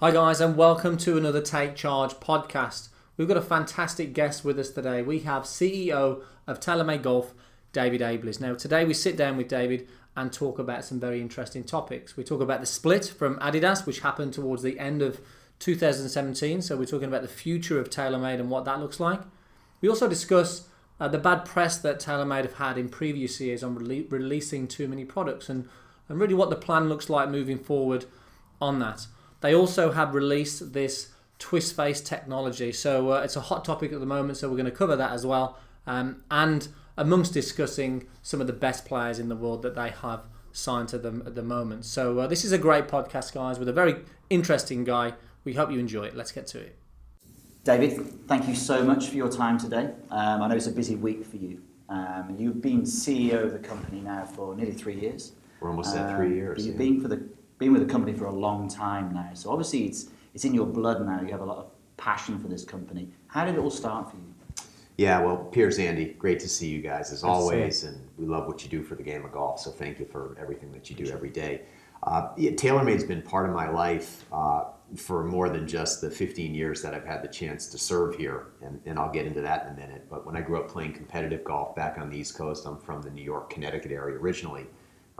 Hi, guys, and welcome to another Take Charge podcast. We've got a fantastic guest with us today. We have CEO of TaylorMade Golf, David Abeles. Now, today we sit down with David and talk about some very interesting topics. We talk about the split from Adidas, which happened towards the end of 2017. So, we're talking about the future of TaylorMade and what that looks like. We also discuss uh, the bad press that TaylorMade have had in previous years on rele- releasing too many products and, and really what the plan looks like moving forward on that. They also have released this twist face technology. So uh, it's a hot topic at the moment, so we're going to cover that as well. Um, and amongst discussing some of the best players in the world that they have signed to them at the moment. So uh, this is a great podcast, guys, with a very interesting guy. We hope you enjoy it. Let's get to it. David, thank you so much for your time today. Um, I know it's a busy week for you. Um, you've been CEO of the company now for nearly three years. We're almost at three Um, years. You've yeah. been for the been with the company for a long time now. So obviously it's it's in your blood now. You have a lot of passion for this company. How did it all start for you? Yeah, well, Piers, Andy, great to see you guys as Good to see you. always, and we love what you do for the game of golf. So thank you for everything that you do every day. Uh, yeah, TaylorMade's been part of my life uh, for more than just the 15 years that I've had the chance to serve here, and, and I'll get into that in a minute. But when I grew up playing competitive golf back on the East Coast, I'm from the New York, Connecticut area originally.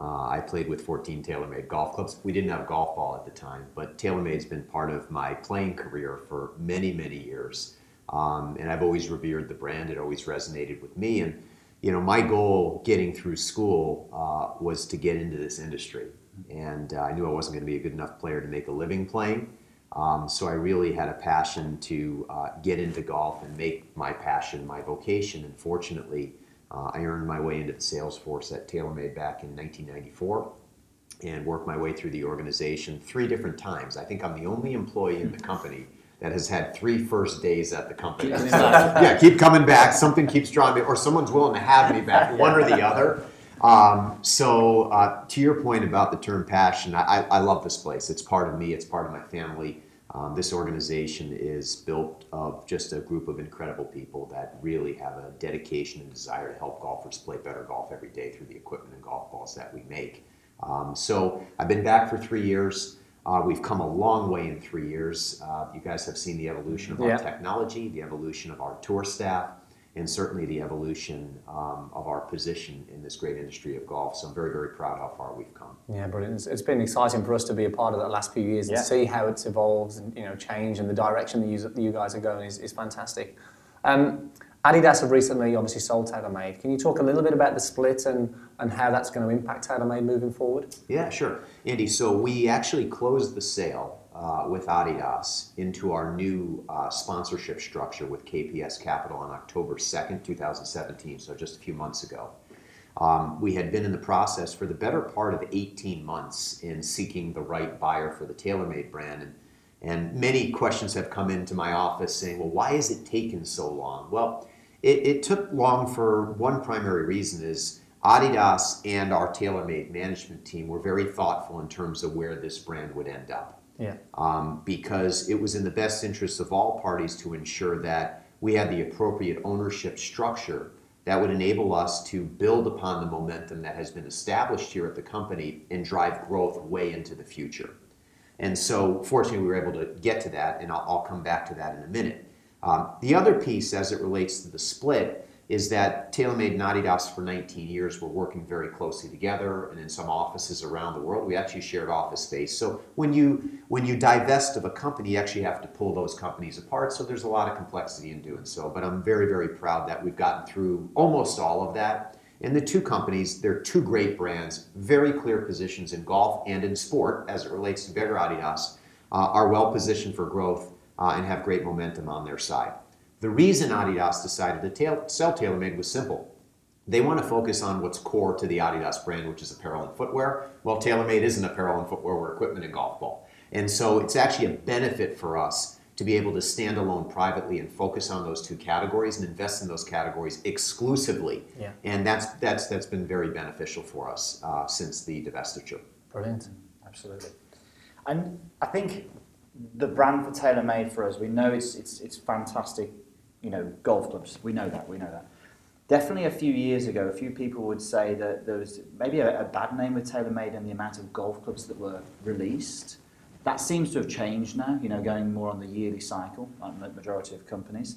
Uh, I played with 14 TaylorMade golf clubs. We didn't have golf ball at the time, but TaylorMade's been part of my playing career for many, many years. Um, and I've always revered the brand. It always resonated with me. And, you know, my goal getting through school uh, was to get into this industry. And uh, I knew I wasn't going to be a good enough player to make a living playing. Um, so I really had a passion to uh, get into golf and make my passion my vocation. And fortunately, uh, I earned my way into the sales force at TaylorMade back in 1994 and worked my way through the organization three different times. I think I'm the only employee in the company that has had three first days at the company. So, yeah, keep coming back. Something keeps drawing me, or someone's willing to have me back, one or the other. Um, so, uh, to your point about the term passion, I, I I love this place. It's part of me, it's part of my family. Um, this organization is built of just a group of incredible people that really have a dedication and desire to help golfers play better golf every day through the equipment and golf balls that we make. Um, so I've been back for three years. Uh, we've come a long way in three years. Uh, you guys have seen the evolution of our Yeah. technology, the evolution of our tour staff, and certainly the evolution um, of our position in this great industry of golf. So I'm very, very proud how far we've come. Yeah, brilliant. It's, it's been exciting for us to be a part of that last few years Yeah. and see how it's evolved and you know changed and the direction that you, that you guys are going is, is fantastic. Um, Adidas have recently obviously sold TaylorMade. Can you talk a little bit about the split and, and how that's going to impact TaylorMade moving forward? Yeah, sure. Andy, so we actually closed the sale with Adidas into our new uh, sponsorship structure with KPS Capital on October 2nd, 2017, so just a few months ago. Um, we had been in the process for the better part of 18 months in seeking the right buyer for the TaylorMade brand. And, many questions have come into my office saying, well, why has it taken so long? Well, it, it took long for one primary reason is Adidas and our TaylorMade management team were very thoughtful in terms of where this brand would end up Yeah. um, because it was in the best interest of all parties to ensure that we had the appropriate ownership structure that would enable us to build upon the momentum that has been established here at the company and drive growth way into the future. And so, fortunately, we were able to get to that, and I'll, I'll come back to that in a minute. Um, the other piece, as it relates to the split, is that TaylorMade and Adidas for 19 years were working very closely together, and in some offices around the world, we actually shared office space. So when you when you divest of a company, you actually have to pull those companies apart. So there's a lot of complexity in doing so. But I'm very very proud that we've gotten through almost all of that. And the two companies, they're two great brands, very clear positions in golf and in sport as it relates to Beggar Adidas, uh, are well positioned for growth uh, and have great momentum on their side. The reason Adidas decided to tail, sell TaylorMade was simple. They want to focus on what's core to the Adidas brand, which is apparel and footwear. Well, TaylorMade isn't apparel and footwear, we're equipment and golf ball. And so it's actually a benefit for us to be able to stand alone privately and focus on those two categories and invest in those categories exclusively. Yeah. And that's, that's, that's been very beneficial for us uh, since the divestiture. Brilliant. Absolutely. And I think the brand for TaylorMade for us, we know it's it's it's fantastic. You know, golf clubs. We know that. We know that. Definitely, a few years ago, a few people would say that there was maybe a, a bad name with TaylorMade and the amount of golf clubs that were released. that seems to have changed now. You know, going more on the yearly cycle, like the majority of companies.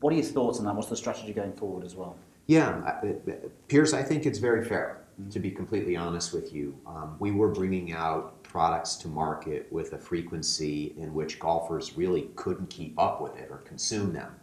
What are your thoughts on that? What's the strategy going forward as well? Yeah, Piers, I think it's very fair, to be completely honest with you. Um, we were bringing out products to market with a frequency in which golfers really couldn't keep up with it or consume them.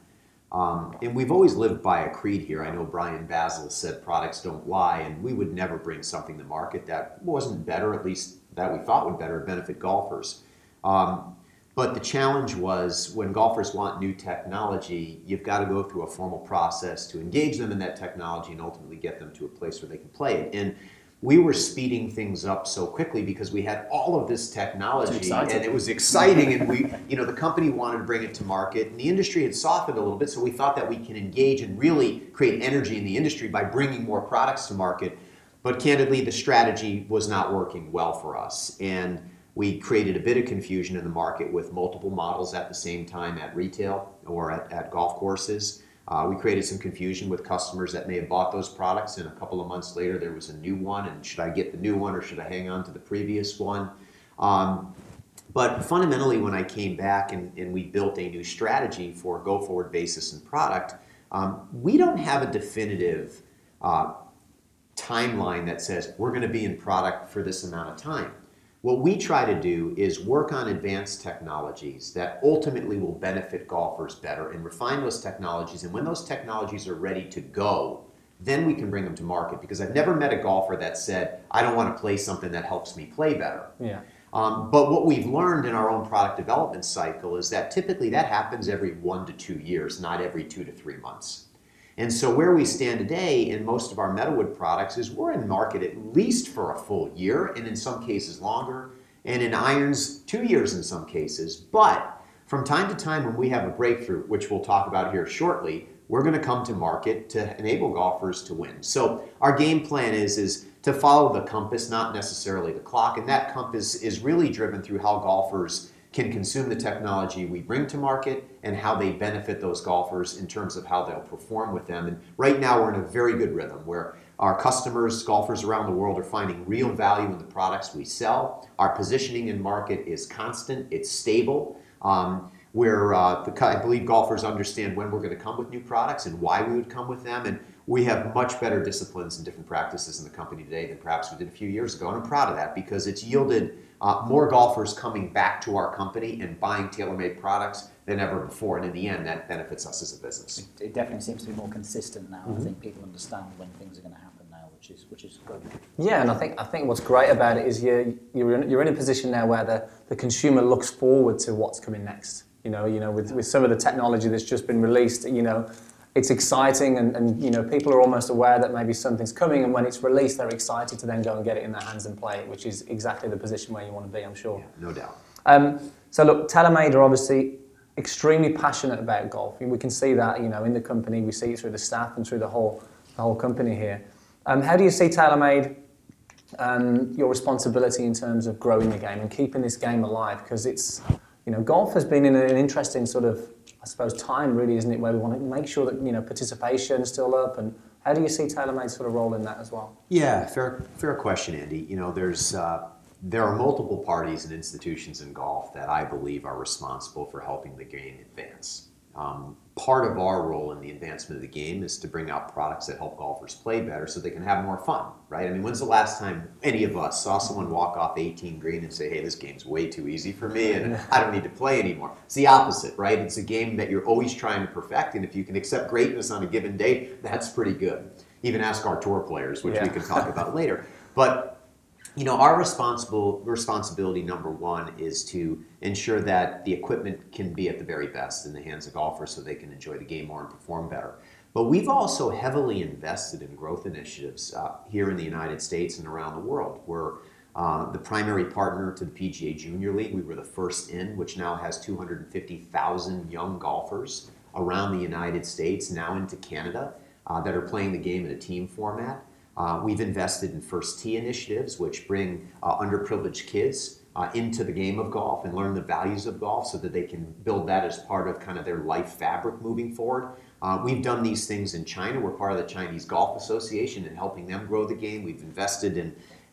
Um, and we've always lived by a creed here. I know Brian Bazile said products don't lie, and we would never bring something to market that wasn't better, at least that we thought would better benefit golfers. Um, but the challenge was when golfers want new technology, you've got to go through a formal process to engage them in that technology and ultimately get them to a place where they can play it. And we were speeding things up so quickly because we had all of this technology and it was exciting and we you know the company wanted to bring it to market and the industry had softened a little bit. So we thought that we can engage and really create energy in the industry by bringing more products to market. But candidly the strategy was not working well for us. And we created a bit of confusion in the market with multiple models at the same time at retail or at, at golf courses. Uh, we created some confusion with customers that may have bought those products, and a couple of months later, there was a new one. And should I get the new one or should I hang on to the previous one? Um, but fundamentally, when I came back and, we built a new strategy for go forward basis and product, um, we don't have a definitive uh, timeline that says we're going to be in product for this amount of time. What we try to do is work on advanced technologies that ultimately will benefit golfers better and refine those technologies. And when those technologies are ready to go, then we can bring them to market. Because I've never met a golfer that said, I don't want to play something that helps me play better. Yeah. Um, but what we've learned in our own product development cycle is that typically that happens every one to two years, not every two to three months. And so where we stand today in most of our metalwood products is we're in market at least for a full year, and in some cases longer, and in irons, two years in some cases. But from time to time when we have a breakthrough, which we'll talk about here shortly, we're going to come to market to enable golfers to win. So our game plan is is to follow the compass, not necessarily the clock, and that compass is really driven through how golfers can consume the technology we bring to market and how they benefit those golfers in terms of how they'll perform with them. And right now, we're in a very good rhythm where our customers, golfers around the world, are finding real value in the products we sell. Our positioning in market is constant, it's stable. Um, where uh, I believe golfers understand when we're going to come with new products and why we would come with them. And we have much better disciplines and different practices in the company today than perhaps we did a few years ago. And I'm proud of that because it's yielded uh, more golfers coming back to our company and buying TaylorMade products than ever before. And in the end, that benefits us as a business. It, it definitely seems to be more consistent now. Mm-hmm. I think people understand when things are going to happen now, which is which is good. Yeah, and I think I think what's great about it is you're you're in, you're in a position now where the, the consumer looks forward to what's coming next. You know, you know, with, with some of the technology that's just been released, you know, it's exciting and, and you know people are almost aware that maybe something's coming and when it's released they're excited to then go and get it in their hands and play it which is exactly the position where you want to be i'm sure. Yeah, no doubt. Um, so look TaylorMade are obviously extremely passionate about golf. We can see that you know in the company. We see it through the staff and through the whole the whole company here. Um, how do you see TaylorMade um, your responsibility in terms of growing the game and keeping this game alive? Because it's you know golf has been in an interesting sort of I suppose, time really, isn't it, where we want to make sure that you know participation is still up, and how do you see TaylorMade sort of role in that as well? Yeah, fair, fair question, Andy. You know, there's uh, there are multiple parties and institutions in golf that I believe are responsible for helping the game advance. Um, part of our role in the advancement of the game is to bring out products that help golfers play better so they can have more fun, right? I mean, when's the last time any of us saw someone walk off 18 green and say, hey, this game's way too easy for me and I don't need to play anymore? It's the opposite, right? It's a game that you're always trying to perfect, and if you can accept greatness on a given day, that's pretty good. Even ask our tour players, which yeah. we can talk about later. But you know, our responsible responsibility number one is to ensure that the equipment can be at the very best in the hands of golfers so they can enjoy the game more and perform better. But we've also heavily invested in growth initiatives uh, here in the United States and around the world. We're uh, the primary partner to the PGA Junior League. We were the first in, which now has 250,000 young golfers around the United States, now into Canada, uh, that are playing the game in a team format. Uh, we've invested in First Tee initiatives, which bring uh, underprivileged kids uh, into the game of golf and learn the values of golf so that they can build that as part of kind of their life fabric moving forward. We've done these things in China. We're part of the Chinese Golf Association and helping them grow the game. We've invested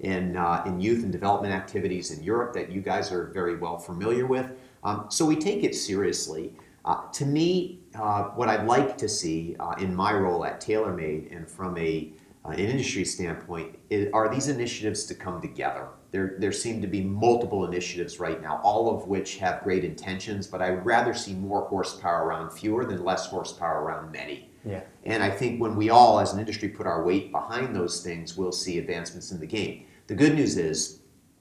in youth and development activities in Europe that you guys are very well familiar with. Um, so we take it seriously. To me, what I'd like to see in my role at TaylorMade and from a, uh, an industry standpoint is, are these initiatives to come together. There, there seem to be multiple initiatives right now, all of which have great intentions, but I would rather see more horsepower around fewer than less horsepower around many. Yeah. And I think when we all, as an industry, put our weight behind those things, we'll see advancements in the game. The good news is,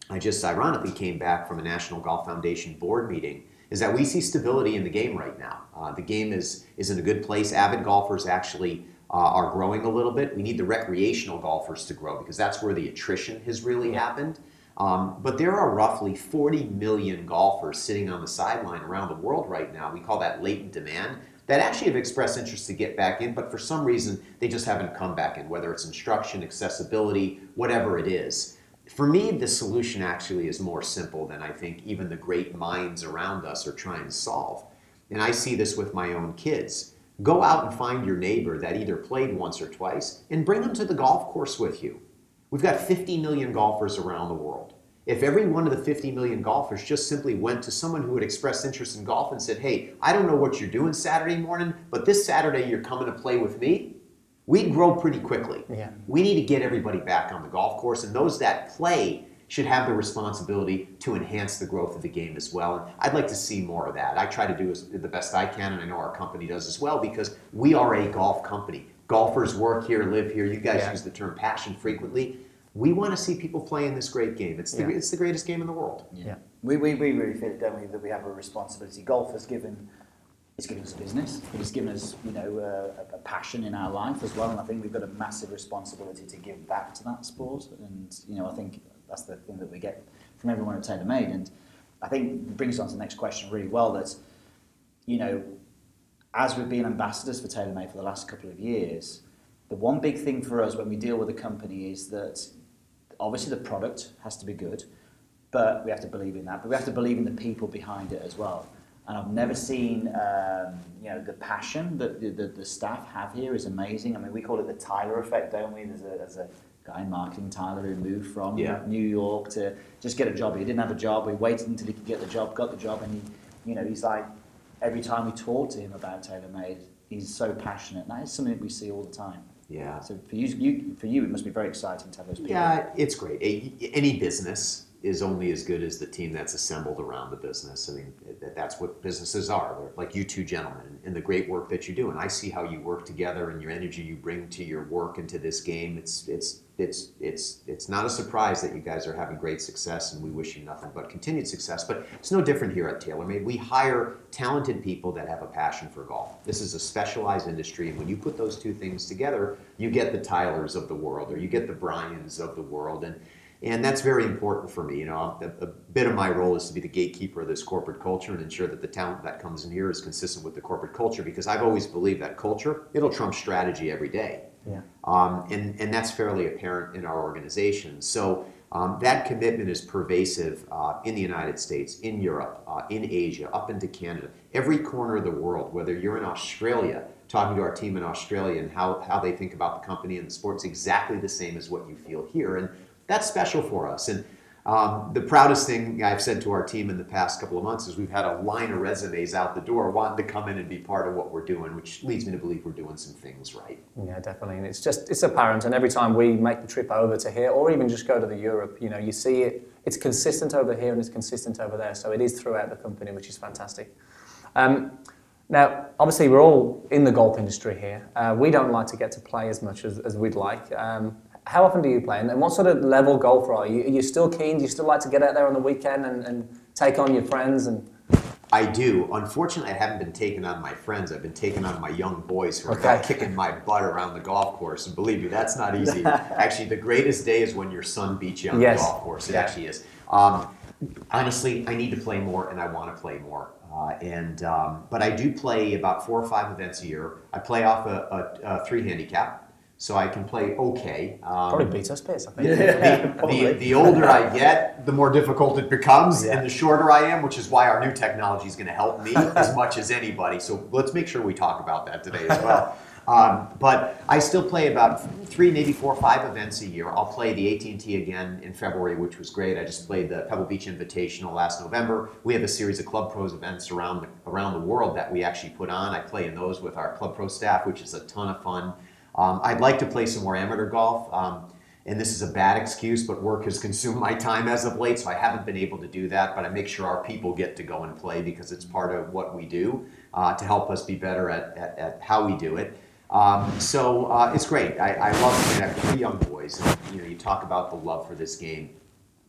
I just ironically came back from a National Golf Foundation board meeting, is that we see stability in the game right now. Uh, the game is, is in a good place. Avid golfers actually are growing a little bit. We need the recreational golfers to grow because that's where the attrition has really happened. Um, but there are roughly 40 million golfers sitting on the sideline around the world right now. We call that latent demand that actually have expressed interest to get back in, but for some reason they just haven't come back in, whether it's instruction, accessibility, whatever it is. For me, the solution actually is more simple than I think even the great minds around us are trying to solve. And I see this with my own kids. Go out and find your neighbor that either played once or twice and bring them to the golf course with you. We've got 50 million golfers around the world. If every one of the 50 million golfers just simply went to someone who had expressed interest in golf and said, Hey, I don't know what you're doing Saturday morning, but this Saturday you're coming to play with me, we'd grow pretty quickly. Yeah. We need to get everybody back on the golf course, and those that play should have the responsibility to enhance the growth of the game as well. And I'd like to see more of that. I try to do as, the best I can, and I know our company does as well because we are a golf company. Golfers work here, live here. You guys Yeah. use the term passion frequently. We want to see people playing this great game. It's the, Yeah. it's the greatest game in the world. Yeah. We, we, we really feel, it, don't we, that we have a responsibility. Golf has given, it's given us a business, but it's given us, you know, a, a passion in our life as well. And I think we've got a massive responsibility to give back to that sport. And, you know, I think that's the thing that we get from everyone at TaylorMade. And I think brings on to the next question really well that, you know, as we've been ambassadors for TaylorMade for the last couple of years, the one big thing for us when we deal with a company is that obviously the product has to be good, but we have to believe in that. But we have to believe in the people behind it as well. And I've never seen, um, you know, the passion that the, the, the staff have here is amazing. I mean, we call it the Tyler effect, don't we? There's a, there's a guy in marketing, Tyler, who moved from Yeah. New York to just get a job. He didn't have a job. We waited until he could get the job, got the job, and he, you know, he's like, every time we talk to him about TaylorMade, he's so passionate. And that is something that we see all the time. Yeah. So for you, you, for you, it must be very exciting to have those people. Yeah, it's great. A- Any business is only as good as the team that's assembled around the business. I mean, that- that's what businesses are. They're like you two gentlemen and the great work that you do. And I see how you work together and your energy you bring to your work and to this game. It's it's it's it's it's not a surprise that you guys are having great success, and we wish you nothing but continued success. But it's no different here at TaylorMade. We hire talented people that have a passion for golf. This is a specialized industry, and when you put those two things together, you get the Tylers of the world, or you get the Bryans of the world, and and that's very important for me. You know, a, a bit of my role is to be the gatekeeper of this corporate culture and ensure that the talent that comes in here is consistent with the corporate culture. Because I've always believed that culture it'll trump strategy every day. Yeah. Um, and, and that's fairly apparent in our organization. So um, that commitment is pervasive uh, in the United States, in Europe, uh, in Asia, up into Canada, every corner of the world, whether you're in Australia, talking to our team in Australia and how, how they think about the company and the sport's exactly the same as what you feel here. And that's special for us. And um, the proudest thing I've said to our team in the past couple of months is we've had a line of resumes out the door wanting to come in and be part of what we're doing, which leads me to believe we're doing some things right. Yeah, definitely. And it's just it's apparent. And every time we make the trip over to here, or even just go to the Europe, you know, you see it. It's consistent over here and it's consistent over there. So it is throughout the company, which is fantastic. Um, now, obviously, we're all in the golf industry here. Uh, we don't like to get to play as much as, as we'd like. Um, how often do you play? And, and what sort of level golfer are you? Are you still keen? Do you still like to get out there on the weekend and, and take on your friends? And I do. Unfortunately, I haven't been taking on my friends. I've been taking on my young boys who are Okay. kicking my butt around the golf course. And believe me, that's not easy. actually, the greatest day is when your son beats you on Yes. the golf course. It Yeah. actually is. Um, honestly, I need to play more, and I want to play more. Uh, and um, but I do play about four or five events a year. I play off a, a, a three handicap, so I can play okay. Um, probably beats us, Piers, I think. the, Probably. the, the older I get, the more difficult it becomes, Yeah. and the shorter I am, which is why our new technology is going to help me as much as anybody. So let's make sure we talk about that today as well. Um, but I still play about three, maybe four, five events a year. I'll play the AT&T again in February, which was great. I just played the Pebble Beach Invitational last November. We have a series of Club Pros events around the, around the world that we actually put on. I play in those with our Club Pro staff, which is a ton of fun. Um, I'd like to play some more amateur golf. Um, and this is a bad excuse, but work has consumed my time as of late, so I haven't been able to do that. But I make sure our people get to go and play because it's part of what we do uh, to help us be better at, at, at how we do it. Um, so uh, it's great. I, I love playing. I have three young boys. And, you know, you talk about the love for this game.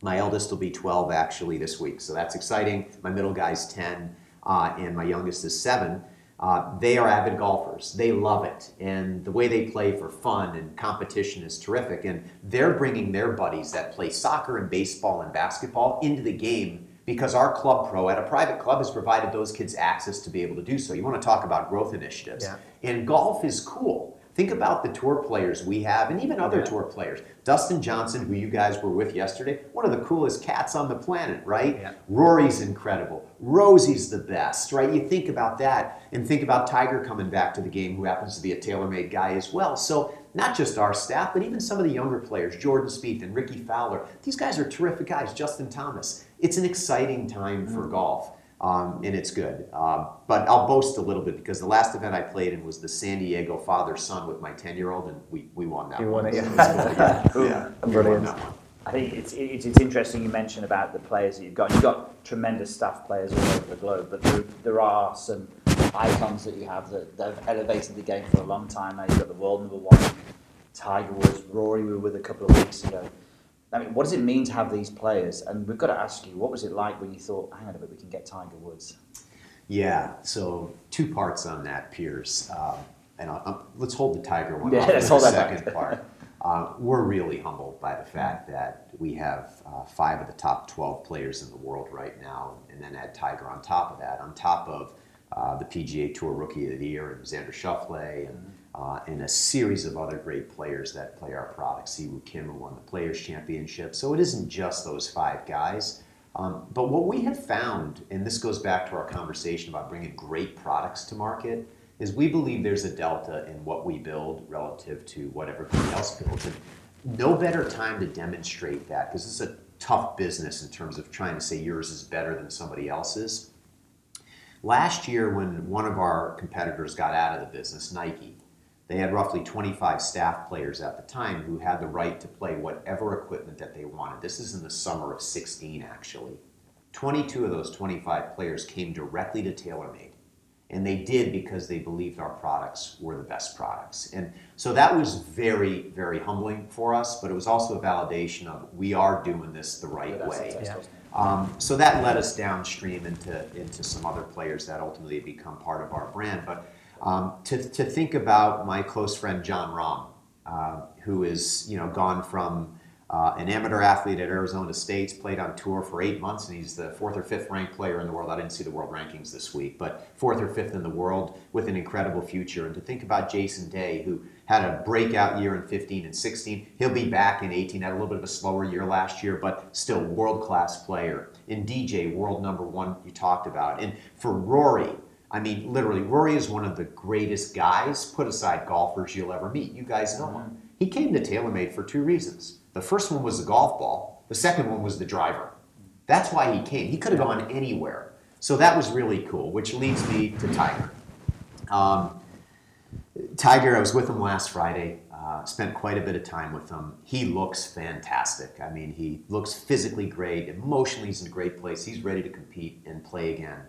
My eldest will be 12 actually this week, so that's exciting. My middle guy's 10, uh, and my youngest is seven. Uh, they are avid golfers. They love it. And the way they play for fun and competition is terrific. And they're bringing their buddies that play soccer and baseball and basketball into the game because our club pro at a private club has provided those kids access to be able to do so. You want to talk about growth initiatives. Yeah. And golf is cool. Think about the tour players we have and even other Yeah. tour players. Dustin Johnson, who you guys were with yesterday, one of the coolest cats on the planet, right? Yeah. Rory's incredible. Rosie's the best, right? You think about that and think about Tiger coming back to the game, who happens to be a TaylorMade guy as well. So not just our staff, but even some of the younger players, Jordan Spieth and Rickie Fowler. These guys are terrific guys. Justin Thomas. It's an exciting time for mm. golf. Um, and it's good. Um, but I'll boast a little bit because the last event I played in was the San Diego father son with my 10 year old, and we, we won that You one. won it, So yeah. it's. Yeah. we Brilliant. won that one. I think it's, it's, it's interesting you mentioned about the players that you've got. You've got tremendous staff players all over the globe, but there, there are some icons that you have that, that have elevated the game for a long time now. You've got the world number one, Tiger Woods, Rory, we were with a couple of weeks ago. I mean, what does it mean to have these players? And we've got to ask you, what was it like when you thought, hang on a bit, we can get Tiger Woods? Yeah, so two parts on that, Piers. Um, and I'll, I'll- let's hold the Tiger one Yeah, let's the that second part. Uh, we're really humbled by the fact that we have uh, five of the top 12 players in the world right now, and then add Tiger on top of that, on top of uh, the PGA Tour Rookie of the Year and Xander Schauffele and, uh, and a series of other great players that play our product. Si Woo Kim, who won the Players Championship. So it isn't just those five guys. Um, but what we have found, and this goes back to our conversation about bringing great products to market, is we believe there's a delta in what we build relative to what everybody else builds. And no better time to demonstrate that because it's a tough business in terms of trying to say yours is better than somebody else's. Last year, when one of our competitors got out of the business, Nike, they had roughly 25 staff players at the time who had the right to play whatever equipment that they wanted. This is in the summer of 16, actually. 22 of those 25 players came directly to TaylorMade. And they did because they believed our products were the best products. And so that was very, very humbling for us, but it was also a validation of we are doing this the right way. Yeah. Um, so that led us downstream into, into some other players that ultimately become part of our brand. But um, to, to think about my close friend Jon Rahm, uh, who is you know gone from uh, an amateur athlete at Arizona State, played on tour for eight months, and he's the fourth or fifth ranked player in the world. I didn't see the world rankings this week, but fourth or fifth in the world with an incredible future. And to think about Jason Day, who had a breakout year in 15 and 16, he'll be back in 18. Had a little bit of a slower year last year, but still world class player. In DJ, world number one, you talked about. And for Rory, I mean, literally, Rory is one of the greatest guys, put aside golfers you'll ever meet. You guys know him. He came to TaylorMade for two reasons. The first one was the golf ball, the second one was the driver. That's why he came. He could have gone anywhere. So that was really cool, which leads me to Tiger. Um, Tiger, I was with him last Friday. Uh, spent quite a bit of time with him. He looks fantastic. I mean, he looks physically great. Emotionally, he's in a great place. He's ready to compete and play again.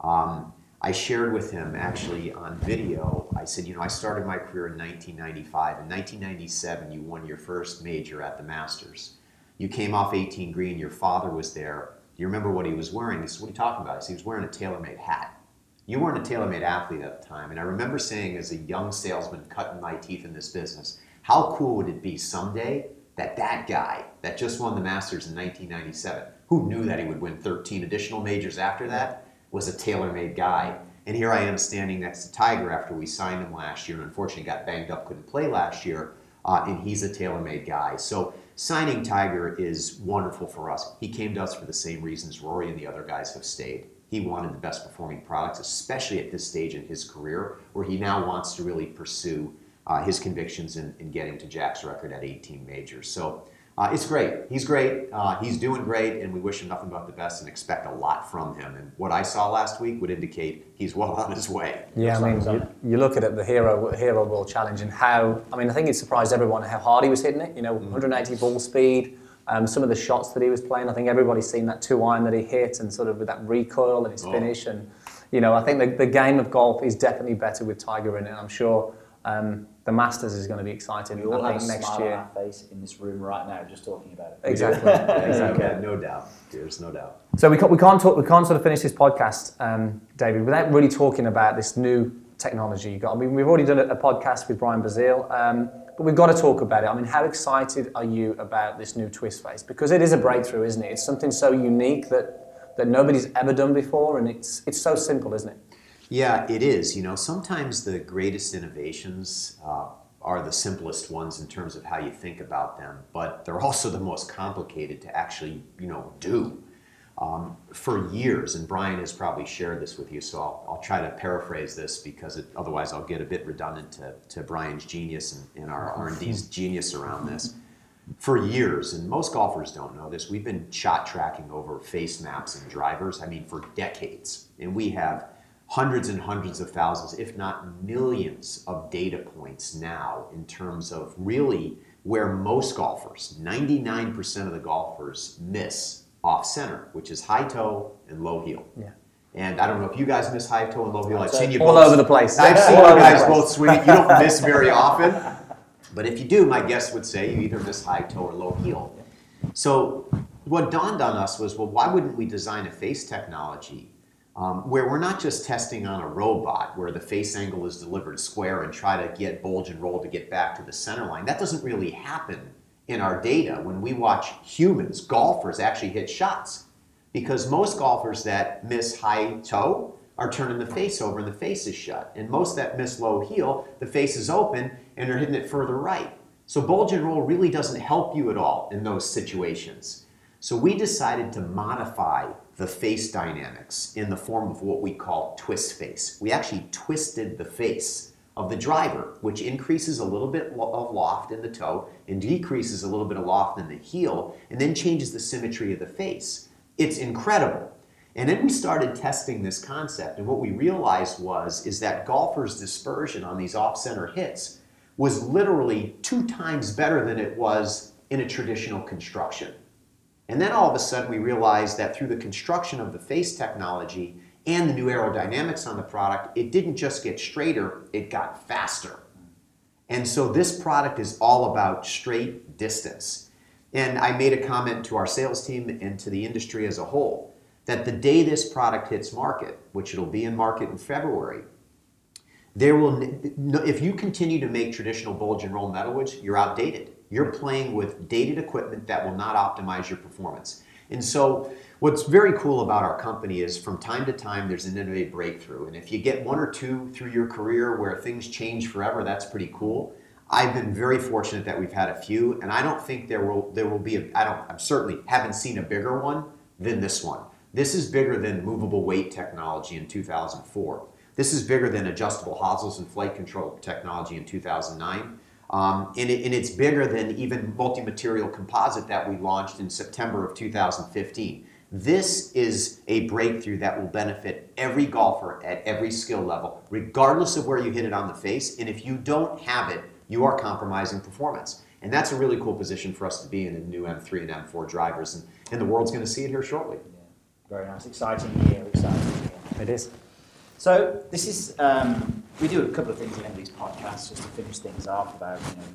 Um, I shared with him actually on video. I said, you know, I started my career in 1995. In 1997, you won your first major at the Masters. You came off 18 green. Your father was there. Do you remember what he was wearing? He said, what are you talking about? I said, he was wearing a TaylorMade hat. You weren't a TaylorMade athlete at the time. And I remember saying, as a young salesman cutting my teeth in this business, how cool would it be someday that that guy that just won the Masters in 1997, who knew that he would win 13 additional majors after that, was a TaylorMade guy. And here I am standing next to Tiger after we signed him last year and unfortunately got banged up, couldn't play last year. Uh, and he's a TaylorMade guy. So signing Tiger is wonderful for us. He came to us for the same reasons Rory and the other guys have stayed. He wanted the best performing products, especially at this stage in his career, where he now wants to really pursue uh, his convictions in, in getting to Jack's record at 18 majors. So uh, it's great. He's great. Uh, he's doing great, and we wish him nothing but the best and expect a lot from him. And what I saw last week would indicate he's well on his way. Yeah, I mean, you, you look at it, the Hero Hero World Challenge and how, I mean, I think it surprised everyone how hard he was hitting it. You know, 180 ball speed, um, some of the shots that he was playing. I think everybody's seen that two iron that he hit and sort of with that recoil and his Oh. finish. And, you know, I think the, the game of golf is definitely better with Tiger in it. I'm sure um, the Masters is going to be exciting, We all I have a think, next smile year. on our face in this room right now, just talking about it. Exactly. exactly. Yeah, no doubt. There's no doubt. So we can't, we can't talk, we can't sort of finish this podcast, um, David, without really talking about this new technology you got. I mean, we've already done a, a podcast with Brian Bazile, um, but we've got to talk about it. I mean, how excited are you about this new twist face? Because it is a breakthrough, isn't it? It's something so unique that, that nobody's ever done before, and it's, it's so simple, isn't it? Yeah, it is. You know, sometimes the greatest innovations uh, are the simplest ones in terms of how you think about them, but they're also the most complicated to actually, you know, do. Um, for years, and Brian has probably shared this with you, so I'll, I'll try to paraphrase this because it, otherwise I'll get a bit redundant to, to Brian's genius and, and our R&D's genius around this. For years, and most golfers don't know this, we've been shot tracking over face maps and drivers, I mean, for decades. And we have hundreds and hundreds of thousands, if not millions, of data points now in terms of really where most golfers, 99% of the golfers, miss off center, which is high toe and low heel. Yeah. And I don't know if you guys miss high toe and low heel. I've So- seen you All both- over the place. I've seen All you guys both swing. You don't miss very often. But if you do, my guess would say you either miss high toe or low heel. So what dawned on us was, well, why wouldn't we design a face technology Um, where we're not just testing on a robot where the face angle is delivered square and try to get bulge and roll to get back to the center line? That doesn't really happen in our data when we watch humans, golfers, actually hit shots. Because most golfers that miss high toe are turning the face over and the face is shut. And most that miss low heel, the face is open and they're hitting it further right. So bulge and roll really doesn't help you at all in those situations. So we decided to modify the face dynamics in the form of what we call twist face. We actually twisted the face of the driver, which increases a little bit of loft in the toe and decreases a little bit of loft in the heel, and then changes the symmetry of the face. It's incredible. And then we started testing this concept, and what we realized was is that golfers' dispersion on these off-center hits was literally two times better than it was in a traditional construction. And then all of a sudden we realized that through the construction of the face technology and the new aerodynamics on the product, it didn't just get straighter, it got faster. And so this product is all about straight distance. And I made a comment to our sales team and to the industry as a whole that the day this product hits market, which it'll be in market in February, there will if you continue to make traditional bulge and roll metalwoods, you're outdated. You're playing with dated equipment that will not optimize your performance. And so what's very cool about our company is from time to time there's an innovative breakthrough. And if you get one or two through your career where things change forever, that's pretty cool. I've been very fortunate that we've had a few, and I don't think there will there will be a I don't I'm certainly haven't seen a bigger one than this one. This is bigger than movable weight technology in 2004. This is bigger than adjustable hosels and flight control technology in 2009. Um, and, it, and it's bigger than even multi-material composite that we launched in September of 2015. This is a breakthrough that will benefit every golfer at every skill level, regardless of where you hit it on the face. And if you don't have it, you are compromising performance. And that's a really cool position for us to be in in new M3 and M4 drivers. And, and the world's going to see it here shortly. Yeah, very nice. Exciting year, exciting year. It is. So this is um, we do a couple of things in these podcasts just to finish things off about you know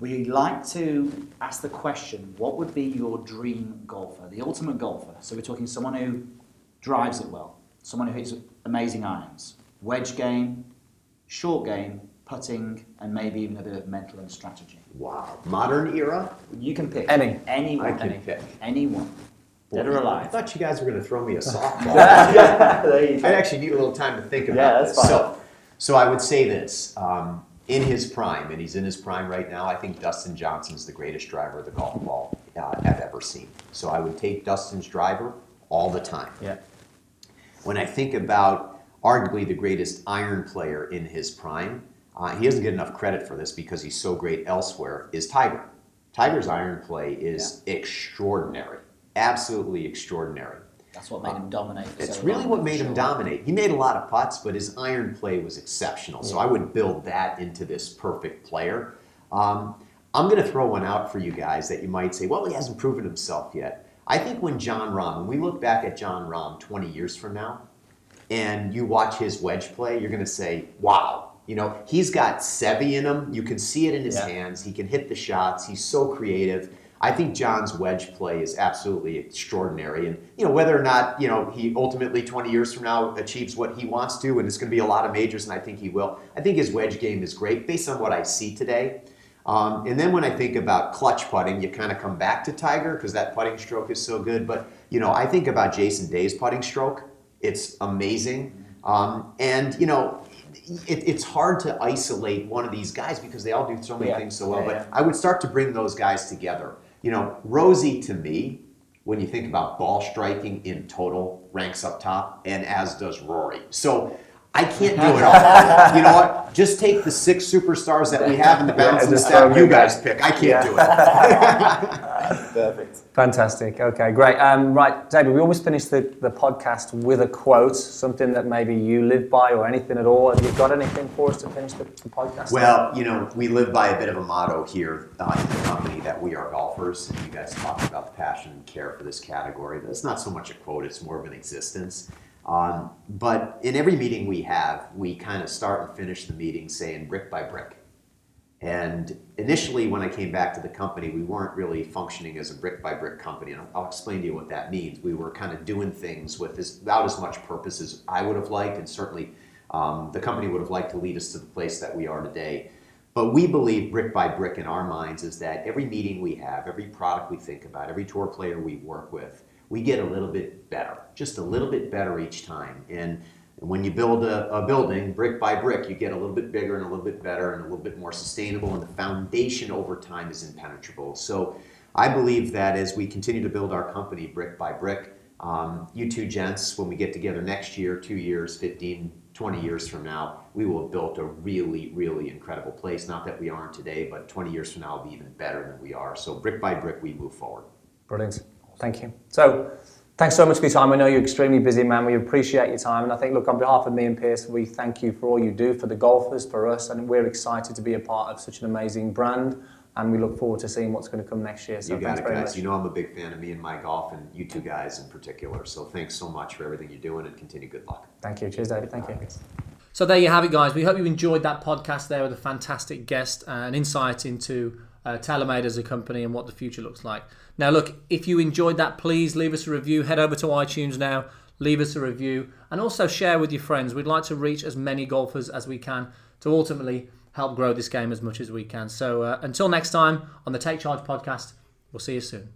we like to ask the question what would be your dream golfer the ultimate golfer so we're talking someone who drives it well someone who hits amazing irons wedge game short game putting and maybe even a bit of mental and strategy Wow. Modern era? you can pick Any. anyone I can any, pick. anyone dead or I thought you guys were going to throw me a softball. there you I actually need a little time to think about Yeah, that's this. fine. So, so I would say this: um, in his prime, and he's in his prime right now. I think Dustin Johnson's the greatest driver of the golf ball uh, I've ever seen. So I would take Dustin's driver all the time. yeah When I think about arguably the greatest iron player in his prime, uh, he doesn't get enough credit for this because he's so great elsewhere, is Tiger. Tiger's iron play is extraordinary, absolutely extraordinary. That's what made him dominate. It's so really what made him dominate. He made a lot of putts, but his iron play was exceptional. So I would build that into this perfect player. Um, I'm going to throw one out for you guys that you might say, well, he hasn't proven himself yet. I think when Jon Rahm, when we look back at Jon Rahm 20 years from now, and you watch his wedge play, you're going to say, wow. You know, he's got Seve in him. You can see it in his Yeah. hands. He can hit the shots. He's so creative. I think Jon's wedge play is absolutely extraordinary. And, you know, whether or not, you know, he ultimately 20 years from now achieves what he wants to, and it's going to be a lot of majors, and I think he will. I think his wedge game is great based on what I see today. Um, and then when I think about clutch putting, you kind of come back to Tiger because that putting stroke is so good. But, you know, I think about Jason Day's putting stroke. It's amazing. Um, and, you know, it, it's hard to isolate one of these guys because they all do so many Yeah. things so well. Yeah, but yeah. I would start to bring those guys together. You know, Rosie to me, when you think about ball striking in total, ranks up top, and as does Rory. So I can't do it all. you know what? Just take the six superstars that we have in the balancing just staff. You guys back. pick. I can't Yeah. do it. Perfect. Fantastic. Okay, great. Um, right, David, we always finish the, the podcast with a quote, something that maybe you live by or anything at all. Have you got anything for us to finish the, the podcast? Well, you know, we live by a bit of a motto here uh, in the company that we are golfers. And you guys talk about the passion and care for this category. That's not so much a quote, it's more of an existence. Um, but in every meeting we have, we kind of start and finish the meeting saying brick by brick. And initially, when I came back to the company, we weren't really functioning as a brick by brick company. And I'll explain to you what that means. We were kind of doing things with as, as much purpose as I would have liked, and certainly um, the company would have liked to lead us to the place that we are today. But we believe brick by brick in our minds is that every meeting we have, every product we think about, every tour player we work with, we get a little bit better, just a little bit better each time. And when you build a, a building brick by brick, you get a little bit bigger and a little bit better and a little bit more sustainable, and the foundation over time is impenetrable. So I believe that as we continue to build our company brick by brick, um, you two gents, when we get together next year, two years, 15, 20 years from now, we will have built a really, really incredible place. Not that we aren't today, but 20 years from now will be even better than we are. So brick by brick, we move forward. Brilliant. Thank you. So, thanks so much for your time. I know you're extremely busy, man. We appreciate your time. And I think, look, on behalf of me and Piers, we thank you for all you do for the golfers, for us. And we're excited to be a part of such an amazing brand. And we look forward to seeing what's going to come next year. So, you got thanks it, very guys. much. You know I'm a big fan of me and my golf, and you two guys in particular. So thanks so much for everything you're doing, and continue good luck. Thank you. Cheers, David. Thank you. So there you have it, guys. We hope you enjoyed that podcast there with a fantastic guest and insight into uh, TaylorMade as a company and what the future looks like. Now, look, if you enjoyed that, please leave us a review. Head over to iTunes now, leave us a review, and also share with your friends. We'd like to reach as many golfers as we can to ultimately help grow this game as much as we can. So uh, until next time on the Take Charge podcast, we'll see you soon.